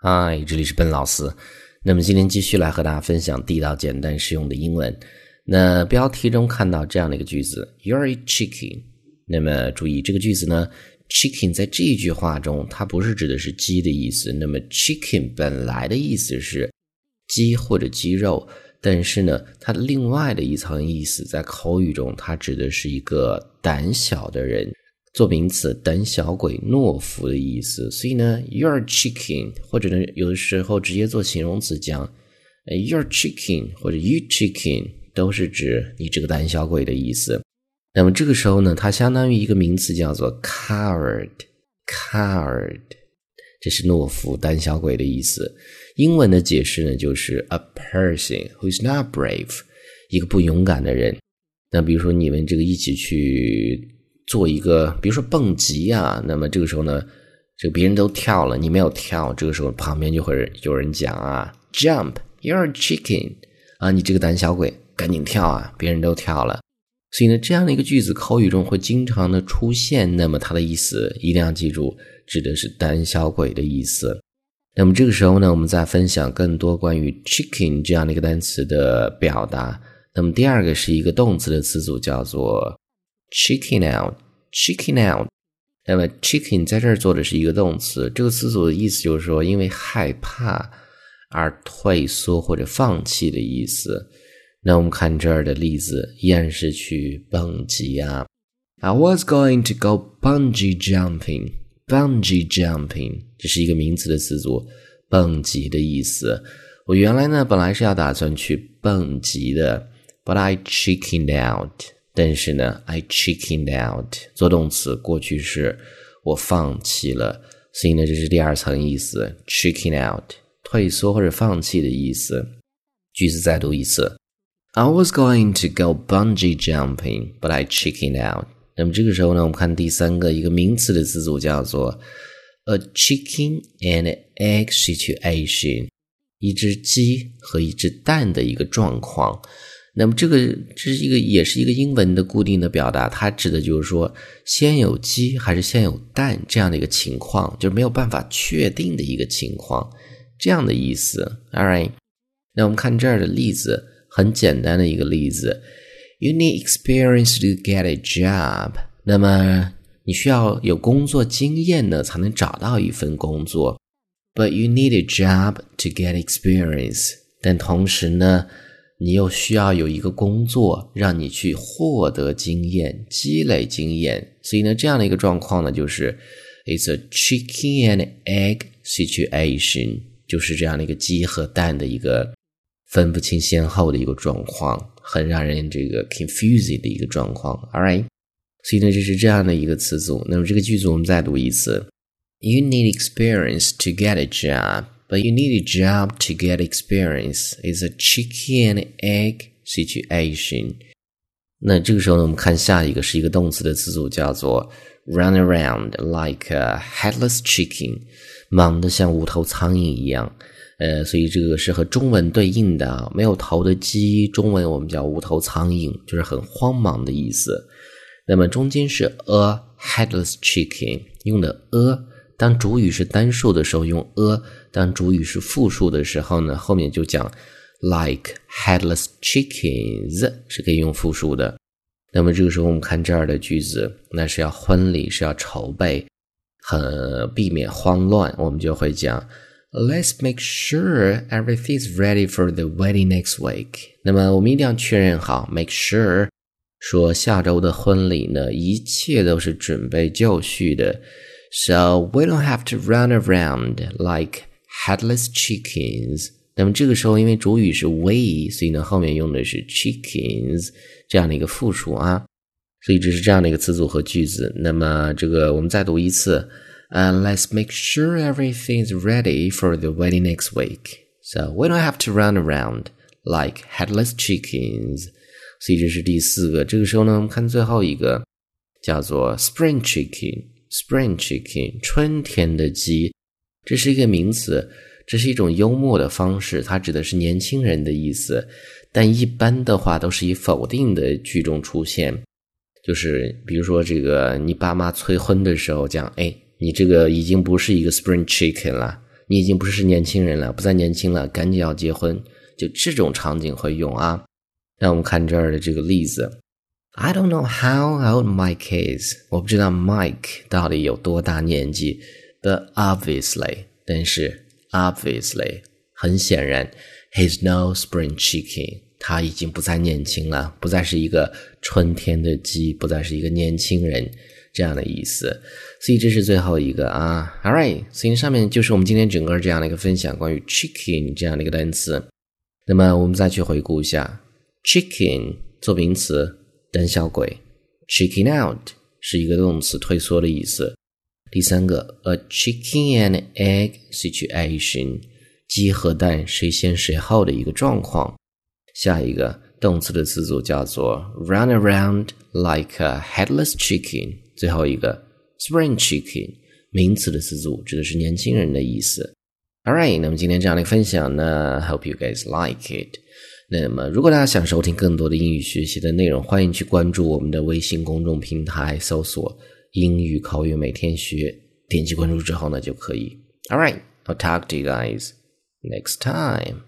嗨，这里是笨老师。那么今天继续来和大家分享地道、简单、实用的英文。那标题中看到这样的一个句子，You're a chicken。那么注意这个句子呢，chicken 在这句话中，它不是指的是鸡的意思。那么 chicken 本来的意思是鸡或者鸡肉，但是呢，它的另外的一层意思，在口语中，它指的是一个胆小的人。做名词，胆小鬼、懦夫的意思。所以呢，you're chicken，或者呢，有的时候直接做形容词讲，you're chicken 或者 you chicken，都是指你这个胆小鬼的意思。那么这个时候呢，它相当于一个名词，叫做 coward，coward，这是懦夫、胆小鬼的意思。英文的解释呢，就是 a person who is not brave，一个不勇敢的人。那比如说你们这个一起去。做一个，比如说蹦极啊，那么这个时候呢，这个别人都跳了，你没有跳，这个时候旁边就会有人讲啊，Jump，you're a chicken，啊，你这个胆小鬼，赶紧跳啊，别人都跳了。所以呢，这样的一个句子口语中会经常的出现，那么它的意思一定要记住，指的是胆小鬼的意思。那么这个时候呢，我们再分享更多关于 chicken 这样的一个单词的表达。那么第二个是一个动词的词组，叫做。Chicken out, chicken out。那么，chicken 在这儿做的是一个动词，这个词组的意思就是说，因为害怕而退缩或者放弃的意思。那我们看这儿的例子，依然是去蹦极啊。I was going to go bungee jumping, bungee jumping，这是一个名词的词组，蹦极的意思。我原来呢，本来是要打算去蹦极的，but I chicken out。但是呢，I chickened out 做动词，过去式，我放弃了，所以呢，这是第二层意思，chicken out 退缩或者放弃的意思。句子再读一次，I was going to go bungee jumping, but I chickened out。那么这个时候呢，我们看第三个一个名词的词组叫做 a chicken and egg situation，一只鸡和一只蛋的一个状况。那么这个这是一个也是一个英文的固定的表达，它指的就是说先有鸡还是先有蛋这样的一个情况，就是没有办法确定的一个情况，这样的意思。All right，那我们看这儿的例子，很简单的一个例子，You need experience to get a job。那么你需要有工作经验呢，才能找到一份工作。But you need a job to get experience。但同时呢？你又需要有一个工作，让你去获得经验、积累经验。所以呢，这样的一个状况呢，就是 it's a chicken and egg situation，就是这样的一个鸡和蛋的一个分不清先后的一个状况，很让人这个 confusing 的一个状况。All right，所以呢，这是这样的一个词组。那么这个句子我们再读一次：You need experience to get a job。But you need a job to get experience. It's a chicken and egg situation. 那这个时候呢，我们看下一个是一个动词的词组，叫做 run around like a headless chicken，忙得像无头苍蝇一样。呃，所以这个是和中文对应的，没有头的鸡，中文我们叫无头苍蝇，就是很慌忙的意思。那么中间是 a headless chicken，用的 a。当主语是单数的时候用 a，当主语是复数的时候呢，后面就讲 like headless chickens 是可以用复数的。那么这个时候我们看这儿的句子，那是要婚礼是要筹备，很避免慌乱，我们就会讲 Let's make sure everything's ready for the wedding next week。那么我们一定要确认好，make sure 说下周的婚礼呢，一切都是准备就绪的。So we don't have to run around like headless chickens。那么这个时候，因为主语是 we，所以呢后面用的是 chickens 这样的一个复数啊，所以这是这样的一个词组和句子。那么这个我们再读一次，呃、uh,，Let's make sure everything's ready for the wedding next week. So we don't have to run around like headless chickens. 所以这是第四个。这个时候呢，我们看最后一个叫做 spring chicken。 Spring chicken，春天的鸡，这是一个名词，这是一种幽默的方式，它指的是年轻人的意思。但一般的话都是以否定的句中出现，就是比如说这个你爸妈催婚的时候讲，哎，你这个已经不是一个 spring chicken 了，你已经不是年轻人了，不再年轻了，赶紧要结婚。就这种场景会用啊。那我们看这儿的这个例子，I don't know how old Mike is，我不知道 Mike 到底有多大年纪，but obviously，但是 obviously，很显然，he's no spring chicken，他已经不再年轻了，不再是一个春天的鸡，不再是一个年轻人这样的意思。所以这是最后一个啊。All right，所以上面就是我们今天整个这样的一个分享，关于 chicken 这样的一个单词。那么我们再去回顾一下。Chicken 做名词，胆小鬼；chicken out 是一个动词，退缩的意思。第三个，a chicken and egg situation，鸡和蛋谁先谁后的一个状况。下一个动词的词组叫做 run around like a headless chicken。最后一个 spring chicken，名词的词组指的是年轻人的意思。All right，那么今天这样的分享呢，hope you guys like it。那么，如果大家想收听更多的英语学习的内容，欢迎去关注我们的微信公众平台，搜索“英语口语每天学”，点击关注之后呢，就可以。All right, I'll talk to you guys next time.